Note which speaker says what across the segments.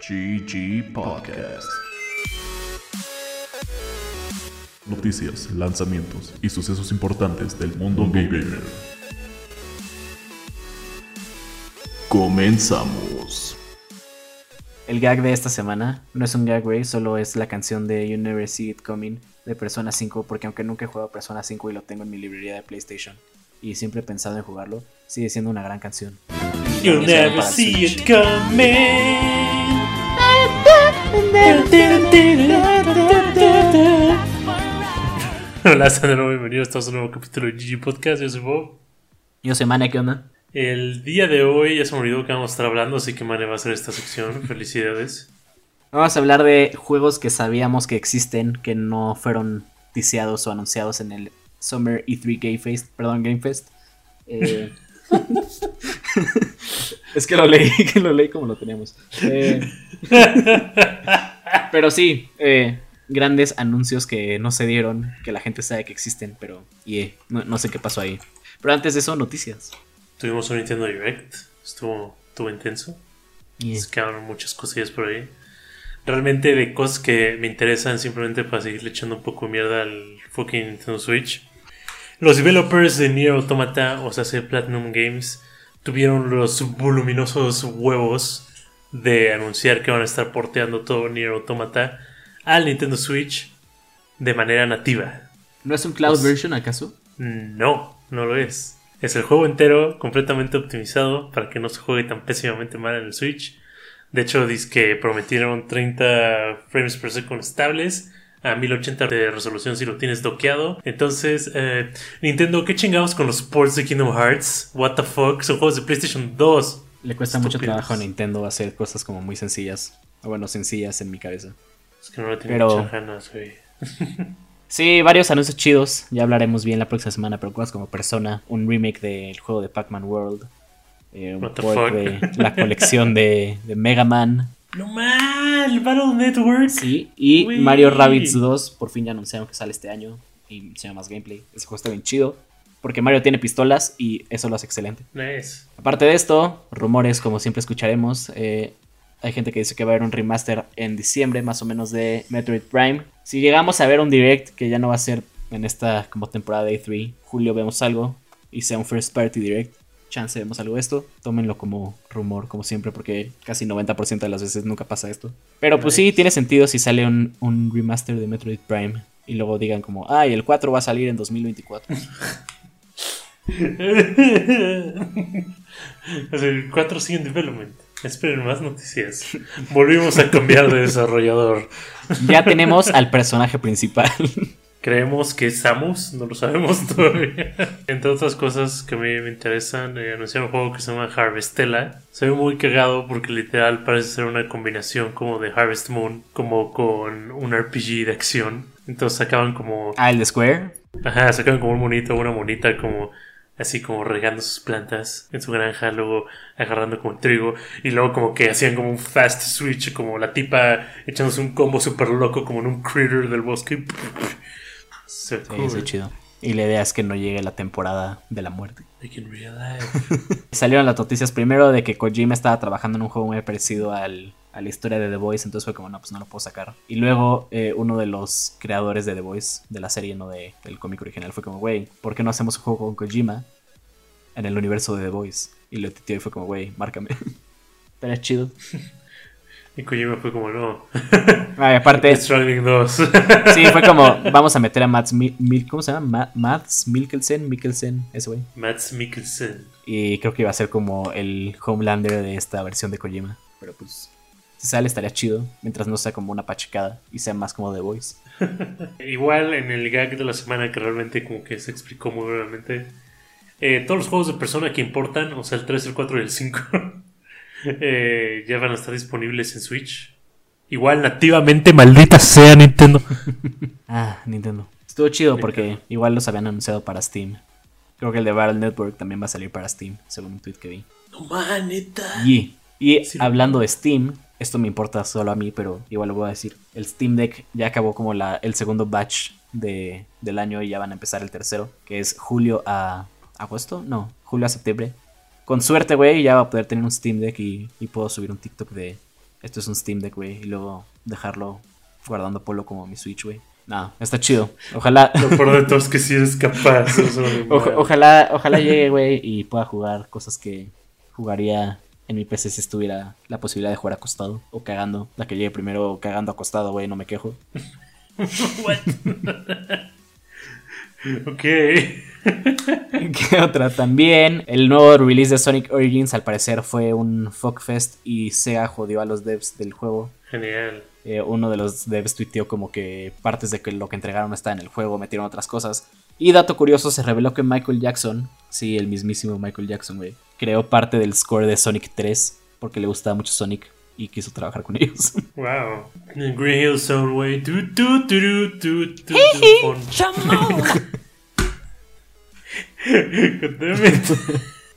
Speaker 1: GG Podcast. Noticias, lanzamientos y sucesos importantes del mundo gamer. Comenzamos.
Speaker 2: El gag de esta semana no es un gag, güey, solo es la canción de You Never See It Coming de Persona 5, porque aunque nunca he jugado Persona 5 y lo tengo en mi librería de PlayStation y siempre he pensado en jugarlo, sigue siendo una gran canción.
Speaker 3: You never see it coming. Hola, Sandro, bienvenidos a este nuevo capítulo de GG Podcast. Yo soy Bob.
Speaker 2: Yo soy Mane, ¿qué onda?
Speaker 3: El día de hoy ya se me olvidó que vamos a estar hablando, así que Mane va a hacer esta sección. Felicidades.
Speaker 2: Vamos a hablar de juegos que sabíamos que existen, que no fueron ticiados o anunciados en el Summer E3 Game Fest, perdón, Game Fest. Eh, es que lo leí, que lo leí como lo teníamos. Eh, pero sí, eh, grandes anuncios que no se dieron, que la gente sabe que existen, pero yeah, no, no sé qué pasó ahí. Pero antes de eso, noticias.
Speaker 3: Tuvimos un Nintendo Direct. Estuvo, estuvo intenso.
Speaker 2: Yeah.
Speaker 3: Se quedaron muchas cosillas por ahí. Realmente de cosas que me interesan simplemente para seguirle echando un poco de mierda al fucking Nintendo Switch. Los developers de Nier Automata, o sea, de Platinum Games, tuvieron los voluminosos huevos de anunciar que van a estar porteando todo Nier Automata al Nintendo Switch de manera nativa.
Speaker 2: ¿No es un cloud
Speaker 3: Pues-
Speaker 2: version acaso?
Speaker 3: No, no lo es. Es el juego entero completamente optimizado para que no se juegue tan pésimamente mal en el Switch. De hecho, dice que prometieron 30 frames per second estables a 1080 de resolución si lo tienes doqueado. Entonces, eh, Nintendo, ¿qué chingados con los ports de Kingdom Hearts? What the fuck? Son juegos de PlayStation 2.
Speaker 2: Le cuesta mucho trabajo a Nintendo hacer cosas como muy sencillas. O bueno, sencillas en mi cabeza.
Speaker 3: Es que no le tienen
Speaker 2: Pero-
Speaker 3: muchas ganas, güey.
Speaker 2: Sí, varios anuncios chidos. Ya hablaremos bien la próxima semana, pero cosas como Persona, un remake del juego de Pac-Man World, eh, un
Speaker 3: What the
Speaker 2: port
Speaker 3: fuck?
Speaker 2: de la colección de, de Mega Man.
Speaker 3: ¡No mal! ¡El Battle Network!
Speaker 2: Sí, y
Speaker 3: Uy.
Speaker 2: Mario Rabbids 2, por fin ya anunciaron que sale este año y se llama más gameplay. Ese juego está bien chido, porque Mario tiene pistolas y eso lo hace excelente.
Speaker 3: Nice.
Speaker 2: Aparte de esto, rumores como siempre escucharemos. eh, hay gente que dice que va a haber un remaster en diciembre, más o menos, de Metroid Prime. Si llegamos a ver un direct, que ya no va a ser en esta como temporada de E3, julio vemos algo y sea un first party direct, chance vemos algo de esto. Tómenlo como rumor, como siempre, porque casi 90% de las veces nunca pasa esto. Pero pues sí, tiene sentido si sale un, un remaster de Metroid Prime y luego digan como, ay, el 4 va a salir en 2024.
Speaker 3: O sea, el 4 sigue en development. Esperen más noticias. Volvimos a cambiar de desarrollador.
Speaker 2: ya tenemos al personaje principal.
Speaker 3: Creemos que Samus, no lo sabemos todavía. Entre otras cosas que a mí me interesan, eh, anunciaron un juego que se llama Harvestella. Se ve muy cagado porque literal parece ser una combinación como de Harvest Moon, como con un RPG de acción. Entonces sacaban como
Speaker 2: ah, el de Square.
Speaker 3: Ajá, sacaban como un monito, una monita como así como regando sus plantas en su granja, luego agarrando como trigo y luego como que hacían como un fast switch, como la tipa echándose un combo super loco como en un critter del bosque. So
Speaker 2: Sí,
Speaker 3: cool.
Speaker 2: sí, chido. Y la idea es que no llegue la temporada de la muerte. Salieron las noticias primero de que Kojima estaba trabajando en un juego muy parecido al, a la historia de The Voice, entonces fue como, no, pues no lo puedo sacar. Y luego eh, uno de los creadores de The Voice, de la serie, no de, del cómic original, fue como, güey, ¿por qué no hacemos un juego con Kojima en el universo de The Voice? Y lo titió y fue como, güey, márcame. Pero es chido.
Speaker 3: Y Kojima fue como, no.
Speaker 2: Ay, aparte,
Speaker 3: Death Stranding 2.
Speaker 2: sí, fue como, vamos a meter a Mads, Mil- Mil- ¿cómo se llama? Ma- Mads Mikkelsen, Mikkelsen, ese güey.
Speaker 3: Mads Mikkelsen.
Speaker 2: Y creo que iba a ser como el Homelander de esta versión de Kojima. Pero pues, si sale estaría chido. Mientras no sea como una pachecada y sea más como The Voice.
Speaker 3: Igual en el gag de la semana que realmente como que se explicó muy brevemente. eh, todos los juegos de persona que importan, o sea el 3, el 4 y el 5, eh, ya van a estar disponibles en Switch. Igual nativamente, maldita sea Nintendo.
Speaker 2: Ah, Nintendo. Estuvo chido porque igual los habían anunciado para Steam. Creo que el de Battle Network también va a salir para Steam, según un tweet que vi.
Speaker 3: No man, neta.
Speaker 2: Y, y
Speaker 3: Sí.
Speaker 2: hablando de Steam, esto me importa solo a mí, pero igual lo voy a decir. El Steam Deck ya acabó como la, el segundo batch de, del año y ya van a empezar el tercero, que es julio a agosto, no, julio a septiembre. Con suerte, güey, ya va a poder tener un Steam Deck y, y puedo subir un TikTok de esto es un Steam Deck, güey, y luego dejarlo guardando polo como mi Switch, güey. No, está chido. Ojalá,
Speaker 3: Lo peor de todo es que sí eres capaz.
Speaker 2: ojalá, ojalá llegue, güey, y pueda jugar cosas que jugaría en mi PC si estuviera la posibilidad de jugar acostado o cagando. La que llegue primero cagando acostado, güey, no me quejo.
Speaker 3: Ok.
Speaker 2: ¿Qué otra? También el nuevo release de Sonic Origins al parecer fue un fuckfest y Sega jodió a los devs del juego.
Speaker 3: Genial.
Speaker 2: Eh, uno de los devs tuiteó como que partes de que lo que entregaron no está en el juego, metieron otras cosas. Y dato curioso, se reveló que Michael Jackson, sí, el mismísimo Michael Jackson, güey, creó parte del score de Sonic 3 porque le gustaba mucho Sonic y quiso trabajar con ellos.
Speaker 3: Wow. Green Hill Zone,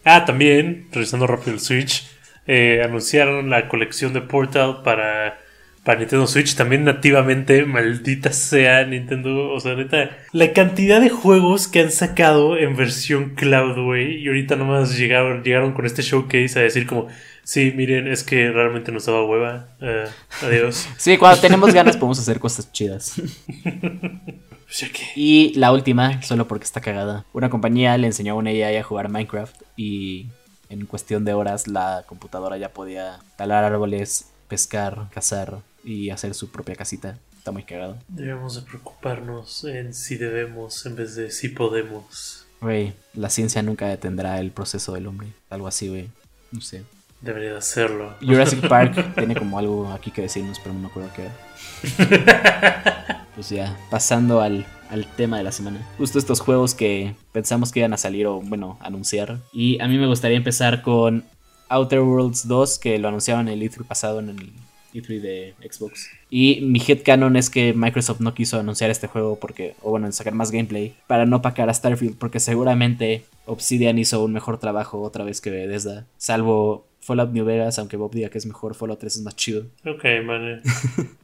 Speaker 3: ah, también, revisando rápido el Switch, eh, anunciaron la colección de Portal para, para Nintendo Switch, también nativamente, maldita sea Nintendo, o sea, neta, la cantidad de juegos que han sacado en versión cloud, güey, y ahorita nomás llegaron, llegaron con este showcase a decir como, sí, miren, es que realmente nos daba hueva, eh, adiós.
Speaker 2: sí, cuando tenemos ganas podemos hacer cosas chidas.
Speaker 3: Pues.
Speaker 2: Y la última, solo porque está cagada. Una compañía le enseñó a una AI a jugar Minecraft y en cuestión de horas la computadora ya podía talar árboles, pescar, cazar y hacer su propia casita. Está muy cagado.
Speaker 3: Debemos de preocuparnos en si debemos en vez de si podemos.
Speaker 2: Güey, la ciencia nunca detendrá el proceso del hombre. Algo así, güey. No sé.
Speaker 3: Debería de hacerlo.
Speaker 2: Jurassic Park tiene como algo aquí que decirnos, pero no me acuerdo qué era. Pues ya, pasando al, al tema de la semana. Justo estos juegos que pensamos que iban a salir o, bueno, anunciar. Y a mí me gustaría empezar con Outer Worlds 2, que lo anunciaron en el E3 pasado, en el E3 de Xbox. Y mi headcanon es que Microsoft no quiso anunciar este juego porque, o bueno, sacar más gameplay, para no pacar a Starfield, porque seguramente Obsidian hizo un mejor trabajo otra vez que Bethesda. Salvo Fallout New Vegas, aunque Bob diga que es mejor, Fallout 3 es más chido.
Speaker 3: Ok, man.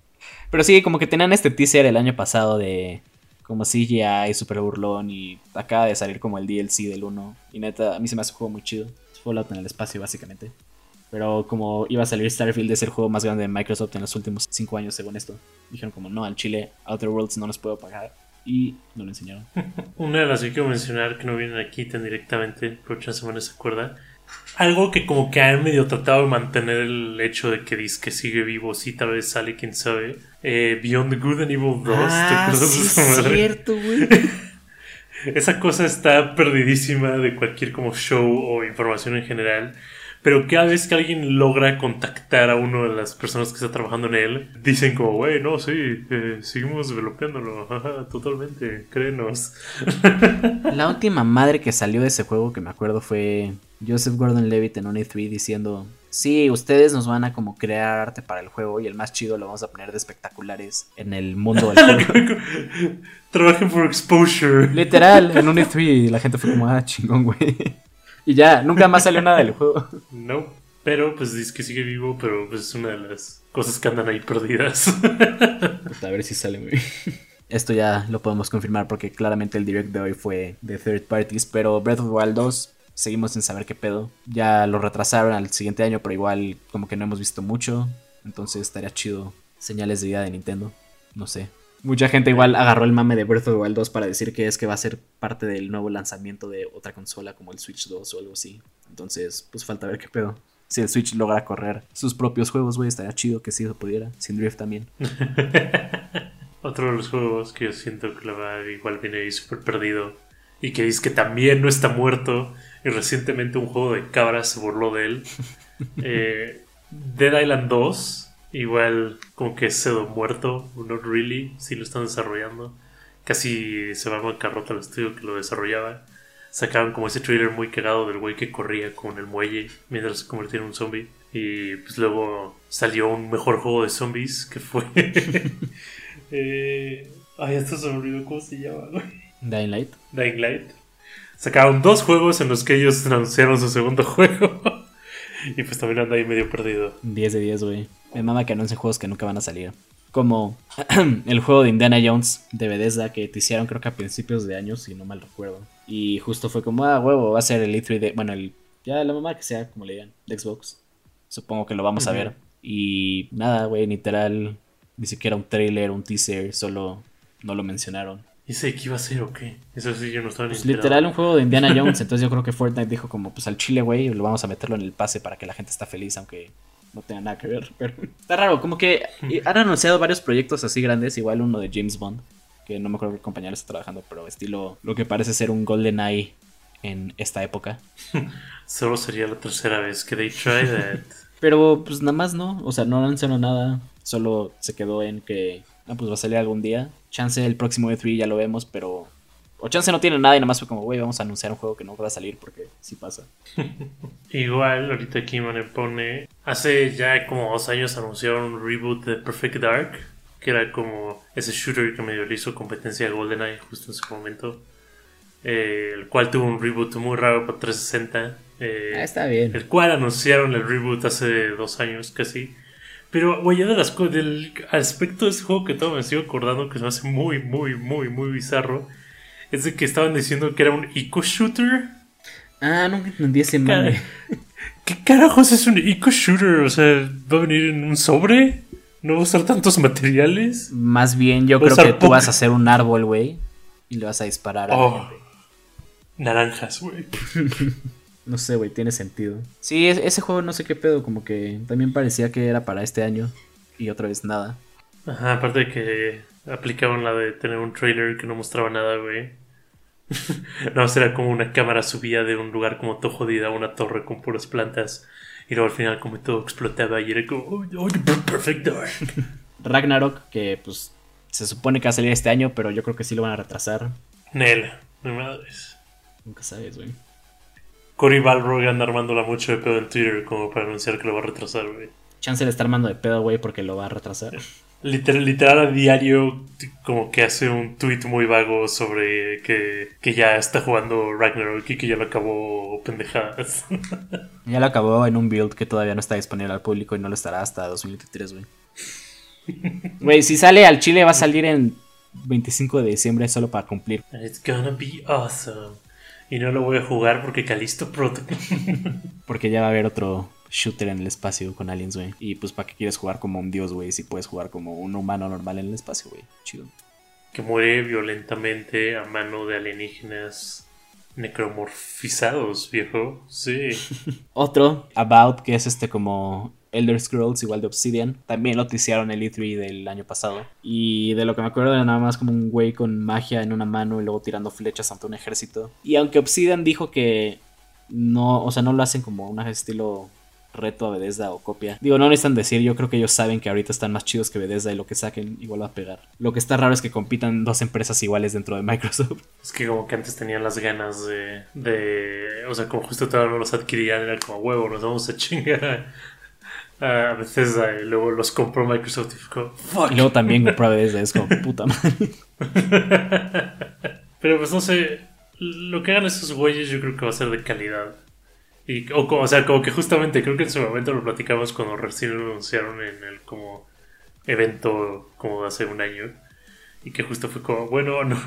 Speaker 2: Pero sí, como que tenían este teaser el año pasado de como CGI, super burlón y acaba de salir como el DLC del 1. Y neta, a mí se me hace un juego muy chido. Fallout en el espacio, básicamente. Pero como iba a salir Starfield, es el juego más grande de Microsoft en los últimos 5 años, según esto. Dijeron como, no, al Chile, Outer Worlds no nos puedo pagar. Y no lo enseñaron.
Speaker 3: Una de las que quiero mencionar que no vienen aquí tan directamente, pero otra semana se acuerda. Algo que como que han medio tratado de mantener el hecho de que dice que sigue vivo, sí, tal vez sale, quién sabe. Eh, Beyond the Good and Evil 2, ¿te acuerdas de esa madre?
Speaker 2: Ah, cierto, güey.
Speaker 3: Esa cosa está perdidísima de cualquier como show o información en general. Pero cada vez que alguien logra contactar a una de las personas que está trabajando en él, dicen como, güey, no, sí, eh, seguimos developándolo, ajá, totalmente, créenos.
Speaker 2: La última madre que salió de ese juego que me acuerdo fue Joseph Gordon-Levitt en un E3 diciendo, sí, ustedes nos van a como crear arte para el juego y el más chido lo vamos a poner de espectaculares en el mundo del juego.
Speaker 3: Trabajen por exposure.
Speaker 2: Literal, en un E3 y la gente fue como, ah, chingón, güey. Y ya, nunca más salió nada del juego.
Speaker 3: No, pero pues dice que sigue vivo, pero pues es una de las cosas que andan ahí perdidas.
Speaker 2: A ver si sale, güey. Esto ya lo podemos confirmar porque claramente el direct de hoy fue de third parties, pero Breath of the Wild 2 seguimos sin saber qué pedo. Ya lo retrasaron al siguiente año, pero igual como que no hemos visto mucho. Entonces estaría chido señales de vida de Nintendo. No sé. Mucha gente igual agarró el mame de Breath of the Wild 2 para decir que es que va a ser parte del nuevo lanzamiento de otra consola como el Switch 2 o algo así. Entonces, pues falta ver qué pedo. Si el Switch logra correr sus propios juegos, güey, estaría chido que sí se pudiera. Sin Drift también.
Speaker 3: Otro de los juegos que yo siento que la va igual viene ahí súper perdido y que dice que también no está muerto y recientemente un juego de cabras se burló de él. Eh, Dead Island 2, igual como que es pseudo muerto, not really, sí lo están desarrollando. Casi se va a bancarrota el estudio que lo desarrollaba. Sacaron como ese trailer muy cagado del güey que corría con el muelle mientras se convertía en un zombie. Y pues luego salió un mejor juego de zombies que fue. eh, ay, esto se me olvidó cómo se llama, güey.
Speaker 2: Dying Light.
Speaker 3: Dying Light. Sacaron dos juegos en los que ellos anunciaron su segundo juego. y pues también anda ahí medio perdido.
Speaker 2: 10 de 10, güey. Me mama que anuncien juegos que nunca van a salir. Como el juego de Indiana Jones de Bethesda que te hicieron creo que a principios de año, si no mal recuerdo. Y justo fue como, ah, huevo, va a ser el E3 de... Bueno, el... Ya la mamá que sea, como le digan, de Xbox. Supongo que lo vamos a ver. Y nada, güey, literal, ni siquiera un trailer, un teaser, solo no lo mencionaron.
Speaker 3: ¿Y ese qué iba a ser o qué? Eso sí, yo no estaba ni
Speaker 2: Pues
Speaker 3: enterado.
Speaker 2: literal un juego de Indiana Jones, entonces yo creo que Fortnite dijo como pues al chile, güey, lo vamos a meterlo en el pase para que la gente está feliz, aunque no tenga nada que ver. Pero está raro, como que han anunciado varios proyectos así grandes, igual uno de James Bond, que no me acuerdo qué compañía lo está trabajando, pero estilo lo que parece ser un Golden Eye en esta época.
Speaker 3: Solo sería la tercera vez que they try that.
Speaker 2: Pero pues nada más no, o sea, no anunciaron nada, solo se quedó en que ah, pues va a salir algún día. Chance el próximo E3 ya lo vemos, pero o chance no tiene nada y nada más fue como, güey, vamos a anunciar un juego que no va a salir porque sí pasa.
Speaker 3: Igual, ahorita aquí me pone. Hace ya como dos años anunciaron un reboot de Perfect Dark. Que era como ese shooter que medio le hizo competencia a GoldenEye justo en su momento. eh, el cual tuvo un reboot muy raro para 360. eh,
Speaker 2: Ah, está bien.
Speaker 3: el cual anunciaron el reboot hace dos años casi. Pero, güey, ya de las del aspecto de ese juego que todo me sigo acordando que se me hace muy, muy, muy, muy bizarro. Es de que estaban diciendo que era un eco shooter.
Speaker 2: Ah, nunca entendí ese mame.
Speaker 3: ¿Qué carajos es un eco shooter? O sea, ¿va a venir en un sobre? ¿No va a usar tantos materiales?
Speaker 2: Más bien yo creo que tú vas a hacer un árbol, güey, y le vas a disparar a la
Speaker 3: Oh,
Speaker 2: gente.
Speaker 3: naranjas, güey.
Speaker 2: No sé, güey, tiene sentido. Sí, es- ese juego no sé qué pedo, como que también parecía que era para este año y otra vez nada.
Speaker 3: Ajá, aparte de que aplicaban la de tener un trailer que no mostraba nada, güey. no, era como una cámara subía de un lugar como todo jodida a una torre con puras plantas. Y luego al final como todo explotaba y era como... Oh, oh, perfect dark.
Speaker 2: Ragnarok, que pues se supone que va a salir este año, pero yo creo que sí lo van a retrasar.
Speaker 3: Nel, mi madres.
Speaker 2: Nunca sabes, güey.
Speaker 3: Cory Balrog anda armándola mucho de pedo en Twitter como para anunciar que lo va a retrasar, güey.
Speaker 2: Chance le está armando de pedo, güey, porque lo va a retrasar.
Speaker 3: Literal, literal a diario como que hace un tweet muy vago sobre que, que ya está jugando Ragnarok y que ya lo acabó pendejadas.
Speaker 2: Ya lo acabó en un build que todavía no está disponible al público y no lo estará hasta 2023, güey. Güey, si sale al Chile va a salir en 25 de diciembre solo para cumplir.
Speaker 3: And it's gonna be awesome. Y no lo voy a jugar porque Calisto Protocol.
Speaker 2: Porque ya va a haber otro shooter en el espacio con aliens, güey. Y pues para qué quieres jugar como un dios, güey, si puedes jugar como un humano normal en el espacio, güey. Chido.
Speaker 3: que muere violentamente a mano de alienígenas necromorfizados, viejo. Sí.
Speaker 2: Otro, About, que es este como Elder Scrolls, igual de Obsidian. También lo ticiaron el E3 del año pasado. Y de lo que me acuerdo era nada más como un güey con magia en una mano y luego tirando flechas ante un ejército. Y aunque Obsidian dijo que no, o sea, no lo hacen como un estilo reto a Bethesda o copia. Digo, no necesitan decir, yo creo que ellos saben que ahorita están más chidos que Bethesda y lo que saquen igual va a pegar. Lo que está raro es que compitan dos empresas iguales dentro de Microsoft.
Speaker 3: Es que como que antes tenían las ganas de... de o sea, como justo todavía no los adquirían, era como huevo, nos vamos a chingar a, a Bethesda y luego los compró Microsoft y fuck.
Speaker 2: Y luego también compró a Bethesda, es como puta madre.
Speaker 3: Pero pues no sé, lo que hagan esos güeyes yo creo que va a ser de calidad. Y, o sea, como que justamente creo que en su momento lo platicamos cuando recién lo anunciaron en el como evento como hace un año. Y que justo fue como, bueno, no,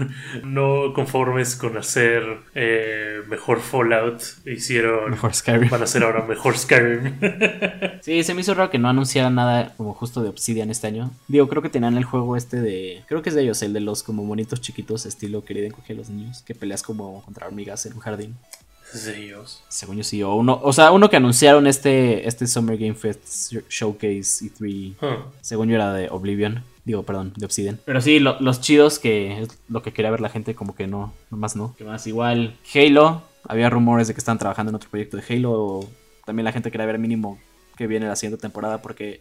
Speaker 3: no conformes con hacer eh, mejor Fallout. Hicieron...
Speaker 2: Mejor Skyrim.
Speaker 3: Van a hacer ahora mejor Skyrim.
Speaker 2: Sí, se me hizo raro que no anunciaran nada como justo de Obsidian este año. Digo, creo que tenían el juego este de. Creo que es de ellos, el de los como monitos chiquitos, estilo querida encoger a los niños, que peleas como contra hormigas en un jardín.
Speaker 3: Es de ellos.
Speaker 2: Según yo sí, o uno, o sea, uno que anunciaron este, este Summer Game Fest Showcase E3,
Speaker 3: Huh.
Speaker 2: según yo era de Oblivion, digo, perdón, de Obsidian. Pero sí, lo- los chidos que es lo que quería ver la gente, como que no, nomás no. Que más igual, Halo, había rumores de que están trabajando en otro proyecto de Halo, o también la gente quería ver mínimo que viene la siguiente temporada, porque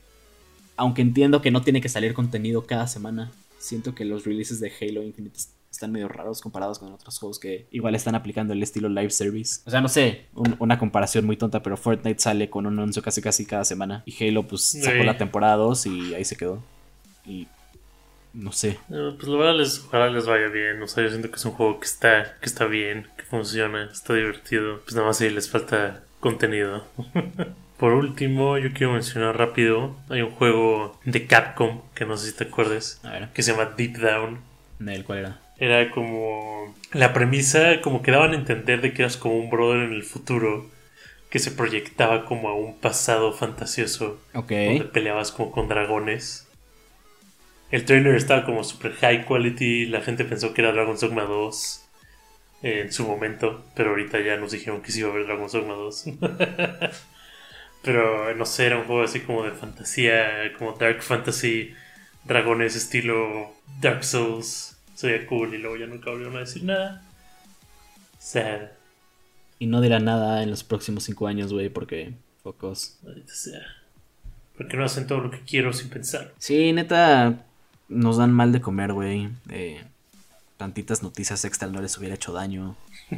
Speaker 2: aunque entiendo que no tiene que salir contenido cada semana, siento que los releases de Halo Infinite están medio raros comparados con otros juegos que igual están aplicando el estilo live service. O sea, no sé, un- una comparación muy tonta, pero Fortnite sale con un anuncio casi casi cada semana y Halo pues sacó
Speaker 3: Sí.
Speaker 2: la temporada 2 y ahí se quedó. Y no sé.
Speaker 3: Eh, Pues la verdad les, ojalá les vaya bien. O sea, yo siento que es un juego que está, que está bien, que funciona, está divertido. Pues nada más ahí les falta contenido. Por último, yo quiero mencionar rápido. Hay un juego de Capcom, que no sé si te acuerdes,
Speaker 2: A ver,
Speaker 3: que se llama Deep Down.
Speaker 2: Nel, ¿cuál era?
Speaker 3: Era como... La premisa, como que daban a entender de que eras como un brother en el futuro. que se proyectaba como a un pasado fantasioso
Speaker 2: Ok.
Speaker 3: donde peleabas como con dragones. El trailer estaba como super high quality, la gente pensó que era Dragon's Dogma 2 en su momento, pero ahorita ya nos dijeron que sí iba a haber Dragon's Dogma 2. pero no sé, era un juego así como de fantasía, como Dark Fantasy, dragones estilo Dark Souls, se veía cool y luego ya nunca volvieron a decir nada. Sad,
Speaker 2: Y no dirá nada en los próximos cinco años, güey, porque focos.
Speaker 3: Porque no hacen todo lo que quiero sin pensar.
Speaker 2: Sí, neta, nos dan mal de comer, güey. Eh, tantitas noticias extra no les hubiera hecho daño.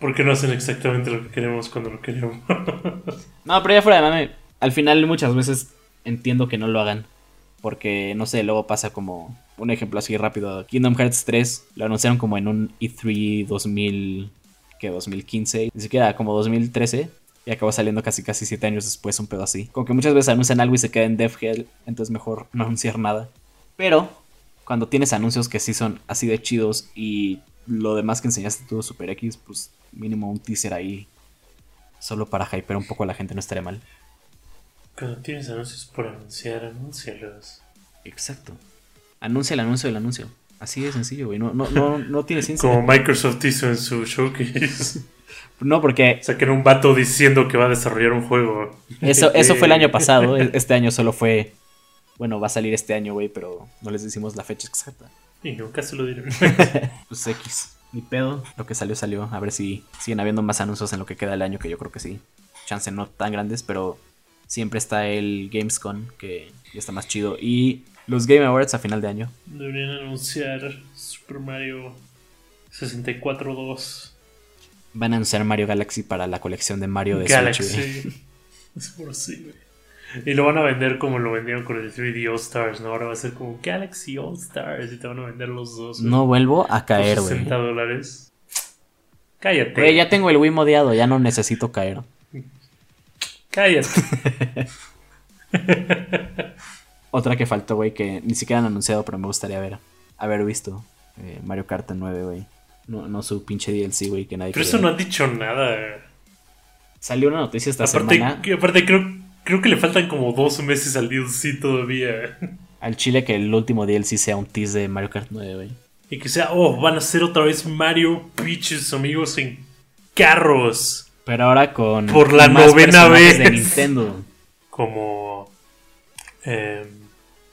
Speaker 3: Porque no hacen exactamente lo que queremos cuando lo queremos.
Speaker 2: No, pero ya fuera de mame, al final muchas veces entiendo que no lo hagan. Porque, no sé, luego pasa como un ejemplo así rápido. Kingdom Hearts 3 lo anunciaron como en un E E3 2000, que 2015, ni siquiera como 2013. Y acabó saliendo casi casi 7 años después, un pedo así. Como que muchas veces anuncian algo y se queda en dev hell, entonces mejor no anunciar nada. Pero, cuando tienes anuncios que sí son así de chidos y lo demás que enseñaste todo Super X, pues mínimo un teaser ahí Solo para hypear un poco a la gente no estaría mal.
Speaker 3: Cuando tienes anuncios por anunciar, anúncialos.
Speaker 2: Exacto. Anuncia el anuncio del anuncio. Así de sencillo, güey. No, no, no, no tiene ciencia.
Speaker 3: Como Microsoft hizo en su showcase.
Speaker 2: No, porque
Speaker 3: Sacar un vato diciendo que va a desarrollar un juego.
Speaker 2: eso, eso fue el año pasado. E- Este año solo fue. Bueno, va a salir este año, güey, pero no les decimos la fecha exacta.
Speaker 3: Y nunca se lo diré.
Speaker 2: Pues X. Ni pedo. Lo que salió, salió. A ver si siguen habiendo más anuncios en lo que queda del año, que yo creo que sí. Chance no tan grandes, pero siempre está el Gamescom, que ya está más chido. Y los Game Awards a final de año.
Speaker 3: Deberían anunciar Super Mario 64-2
Speaker 2: Van a anunciar Mario Galaxy para la colección de Mario de Switch.
Speaker 3: Galaxy. Seguro sí, güey. Y lo van a vender como lo vendieron con el 3D All Stars, ¿no? Ahora va a ser como Galaxy All Stars y te van a vender los dos. güey,
Speaker 2: No vuelvo a caer, güey.
Speaker 3: 60 dólares. Cállate.
Speaker 2: Güey, ya tengo el Wii modeado, ya no necesito caer.
Speaker 3: Cállate.
Speaker 2: Otra que faltó, güey, que ni siquiera han anunciado, pero me gustaría ver, haber visto. eh, Mario Kart 9, güey. No, no su pinche DLC, güey, que nadie
Speaker 3: Pero eso no han dicho nada.
Speaker 2: Salió una noticia esta
Speaker 3: Aparte,
Speaker 2: semana
Speaker 3: que- aparte creo, creo que le faltan como dos meses al DLC todavía.
Speaker 2: al Chile que el último DLC sea un tease de Mario Kart 9, güey.
Speaker 3: Y que sea, oh, van a hacer otra vez Mario Peaches, amigos, en carros.
Speaker 2: Pero ahora con
Speaker 3: Por la
Speaker 2: más
Speaker 3: novena
Speaker 2: personajes de
Speaker 3: vez.
Speaker 2: Nintendo.
Speaker 3: Como em,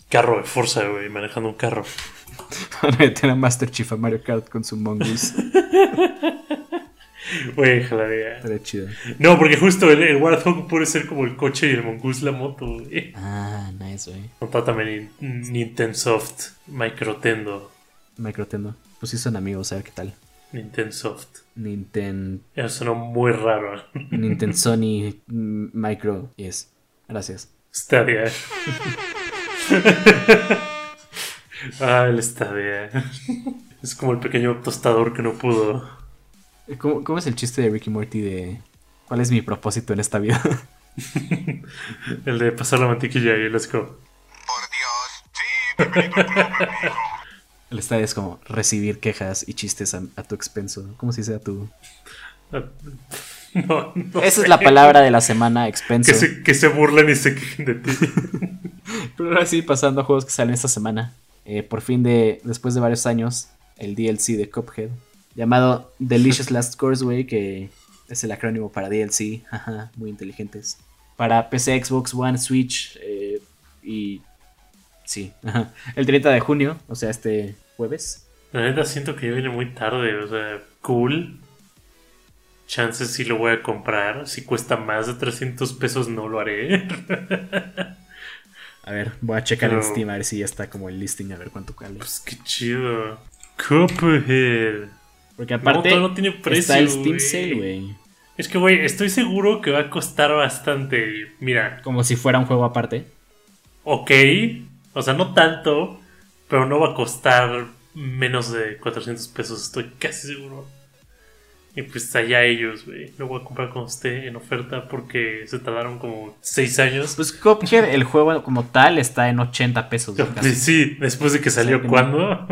Speaker 3: carro de fuerza, güey, manejando un carro.
Speaker 2: Van a meter a Master Chief a Mario Kart con su Mongoose.
Speaker 3: Güey, jalaría.
Speaker 2: Estaría chido.
Speaker 3: No, porque justo el, el Warthog puede ser como el coche y el Mongoose la moto, güey.
Speaker 2: Ah, nice, güey.
Speaker 3: Nota también Nin- Nintensoft, Microtendo,
Speaker 2: Microtendo. Pues sí son amigos, a ver qué tal.
Speaker 3: Nintensoft.
Speaker 2: Ninten...
Speaker 3: Eso sonó muy raro.
Speaker 2: Nintendo Sony mm, Micro. Yes. Gracias.
Speaker 3: Stadia. ah, el Stadia. Es como el pequeño tostador que no pudo.
Speaker 2: ¿Cómo, cómo es el chiste de Ricky Morty de cuál es mi propósito en esta vida?
Speaker 3: El de pasar la mantequilla y let's go.
Speaker 4: Por Dios, sí.
Speaker 2: El estadio es como recibir quejas y chistes a, a tu expenso. ¿Cómo se dice a tu...?
Speaker 3: No, no
Speaker 2: Esa
Speaker 3: sé.
Speaker 2: es la palabra de la semana, expenso.
Speaker 3: Que se, que se burlen y se quejen de ti.
Speaker 2: Pero ahora sí, pasando a juegos que salen esta semana. Eh, por fin, de después de varios años, el DLC de Cuphead, llamado Delicious Last Course, güey, que es el acrónimo para DLC. Muy inteligentes. Para PC, Xbox One, Switch eh, y... Sí, el 30 de junio, o sea, este jueves.
Speaker 3: La neta siento que ya viene muy tarde, o sea, cool. Chances si lo voy a comprar. Si cuesta más de 300 pesos no lo haré.
Speaker 2: A ver, voy a checar en Steam a ver si ya está como el listing, a ver cuánto vale.
Speaker 3: Pues qué chido. Cuphead.
Speaker 2: Porque
Speaker 3: No,
Speaker 2: aparte
Speaker 3: todavía no tiene precio.
Speaker 2: está el Steam. Sale, güey.
Speaker 3: Es que, güey, estoy seguro que va a costar bastante. Mira,
Speaker 2: Como si fuera un juego aparte.
Speaker 3: ok. O sea, no tanto. Pero no va a costar menos de 400 pesos, estoy casi seguro. Y pues allá ellos, güey. Lo voy a comprar cuando esté en oferta porque se tardaron como 6 años.
Speaker 2: Pues Cuphead, el juego como tal, está en 80 pesos. casi.
Speaker 3: Sí, después de que salió
Speaker 2: no.
Speaker 3: cuando.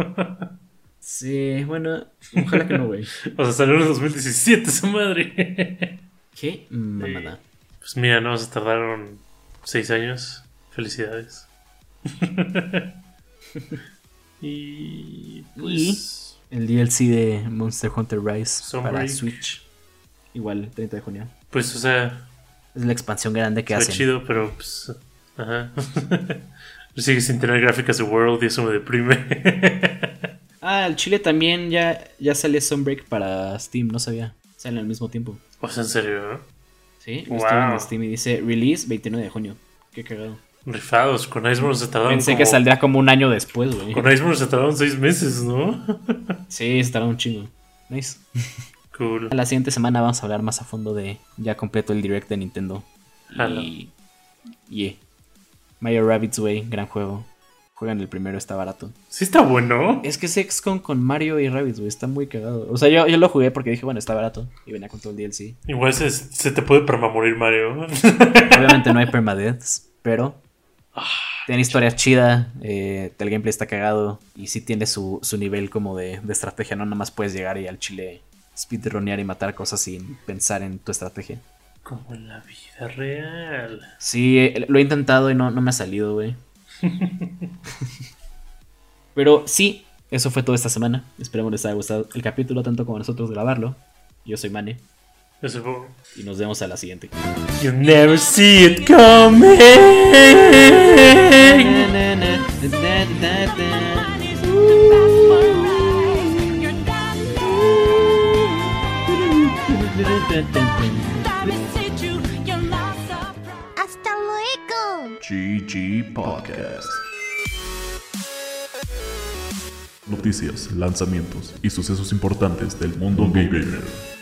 Speaker 2: Sí, bueno, ojalá que no, güey.
Speaker 3: o sea, salió en el 2017, esa madre.
Speaker 2: Qué mamada.
Speaker 3: Pues mira, no, se tardaron seis años. Felicidades. y pues
Speaker 2: El DLC de Monster Hunter Rise para. Switch. Igual, 30 de junio.
Speaker 3: pues o sea,
Speaker 2: Es la expansión grande que hacen.
Speaker 3: chido, pero pues ajá. Sigue sin tener gráficas de World y eso me deprime.
Speaker 2: Ah, el Chile también ya, ya salió Sunbreak para Steam, no sabía. Salen al mismo tiempo.
Speaker 3: o sea, en serio, ¿no?
Speaker 2: Sí,
Speaker 3: Wow.
Speaker 2: estoy en Steam y dice release 29 de junio. Qué cagado.
Speaker 3: Rifados, con Iceborne se tardaron
Speaker 2: Pensé
Speaker 3: como-
Speaker 2: que saldría como un año después, güey.
Speaker 3: Con Iceborne se tardaron seis meses, ¿no?
Speaker 2: Sí, se tardó un chingo. Nice.
Speaker 3: cool.
Speaker 2: La siguiente semana vamos a hablar más a fondo de ya completo el direct de Nintendo.
Speaker 3: Jalo.
Speaker 2: Y. Yeah. Mario Rabbids Way, gran juego. Juegan el primero, está barato.
Speaker 3: Sí está bueno.
Speaker 2: Es que es XCOM con Mario y Rabbids, güey, está muy cagado. O sea, yo, yo lo jugué porque dije, bueno, está barato. Y venía con todo el DLC.
Speaker 3: Igual se, se te puede permamorir Mario.
Speaker 2: Obviamente no hay permadeaths, pero. Tiene historia chida, eh, el gameplay está cagado y sí tiene su, su nivel como de, de estrategia, no nada más puedes llegar y al chile speedronear y matar cosas sin pensar en tu estrategia.
Speaker 3: Como en la vida real.
Speaker 2: Sí, eh, lo he intentado y no, no me ha salido, güey. Pero sí, eso fue todo esta semana. Esperemos les haya gustado el capítulo tanto como nosotros grabarlo. Yo soy Mane Y nos vemos a la siguiente.
Speaker 3: You never see it coming.
Speaker 5: Hasta luego.
Speaker 1: GG Podcast. Noticias, lanzamientos y sucesos importantes del mundo gamer.